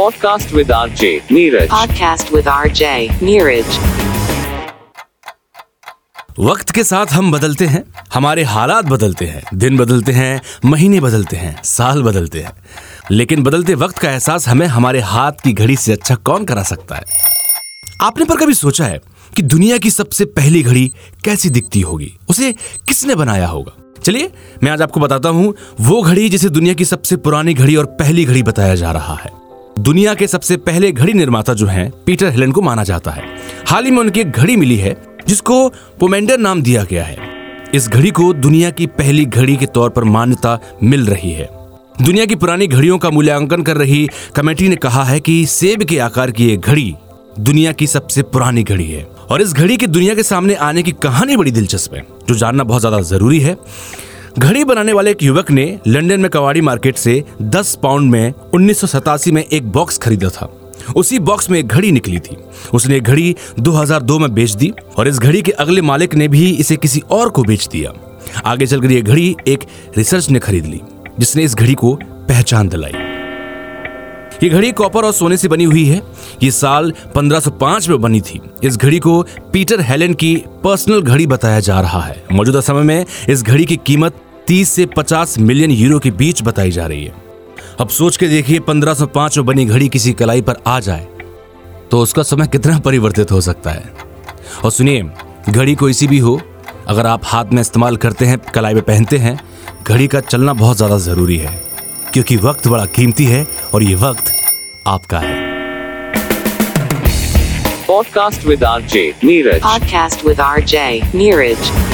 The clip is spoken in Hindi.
Podcast with RJ Neeraj. Podcast with RJ Neeraj. वक्त के साथ हम बदलते हैं हमारे हालात बदलते हैं दिन बदलते हैं महीने बदलते हैं साल बदलते हैं। लेकिन बदलते वक्त का एहसास हमें हमारे हाथ की घड़ी से अच्छा कौन करा सकता है? आपने पर कभी सोचा है कि दुनिया की सबसे पहली घड़ी कैसी दिखती होगी? उसे किसने बनाया होगा? चलिए मैं आज आपको बताता हूँ वो घड़ी जिसे दुनिया की सबसे पुरानी घड़ी और पहली घड़ी बताया जा रहा है। दुनिया के सबसे पहले घड़ी निर्माता जो हैं, पीटर हेलन को माना जाता है। हाल ही में उनकी एक घड़ी मिली है, जिसको पोमेंडर नाम दिया गया है। इस घड़ी को दुनिया की पहली घड़ी के तौर पर मान्यता मिल रही है। दुनिया की पुरानी घड़ियों का मूल्यांकन कर रही कमेटी ने कहा है कि सेब के आकार की एक घड़ी दुनिया की सबसे पुरानी घड़ी है। और इस घड़ी की दुनिया के सामने आने की कहानी बड़ी दिलचस्प है, जो जानना बहुत ज़्यादा ज़रूरी है। घड़ी बनाने वाले एक युवक ने लंदन में कवाड़ी मार्केट से 10 पाउंड में उन्नीस सौ सतासी में एक बॉक्स खरीदा था। उसी बॉक्स में एक घड़ी निकली थी। उसने एक घड़ी 2002 में बेच दी और इस घड़ी के अगले मालिक ने भी इसे किसी और को बेच दिया। आगे चलकर यह घड़ी एक रिसर्च ने खरीद ली, जिसने इस घड़ी को पहचान दिलाई। ये घड़ी कॉपर और सोने से बनी हुई है। ये साल 1505 में बनी थी। इस घड़ी को पीटर हेलन की पर्सनल घड़ी बताया जा रहा है। मौजूदा समय में इस घड़ी की कीमत 30 से 50 मिलियन यूरो के बीच बताई जा रही है अब सोच के देखिए 1505 में बनी घड़ी किसी कलाई पर आ जाए तो उसका समय कितना परिवर्तित हो सकता है और सुनिए घड़ी कोई सी भी हो अगर आप हाथ में इस्तेमाल करते हैं कलाई में पहनते हैं घड़ी का चलना बहुत ज़्यादा ज़रूरी है क्योंकि वक्त बड़ा कीमती है और ये वक्त आपका है Podcast with RJ Neeraj. Podcast with RJ Neeraj.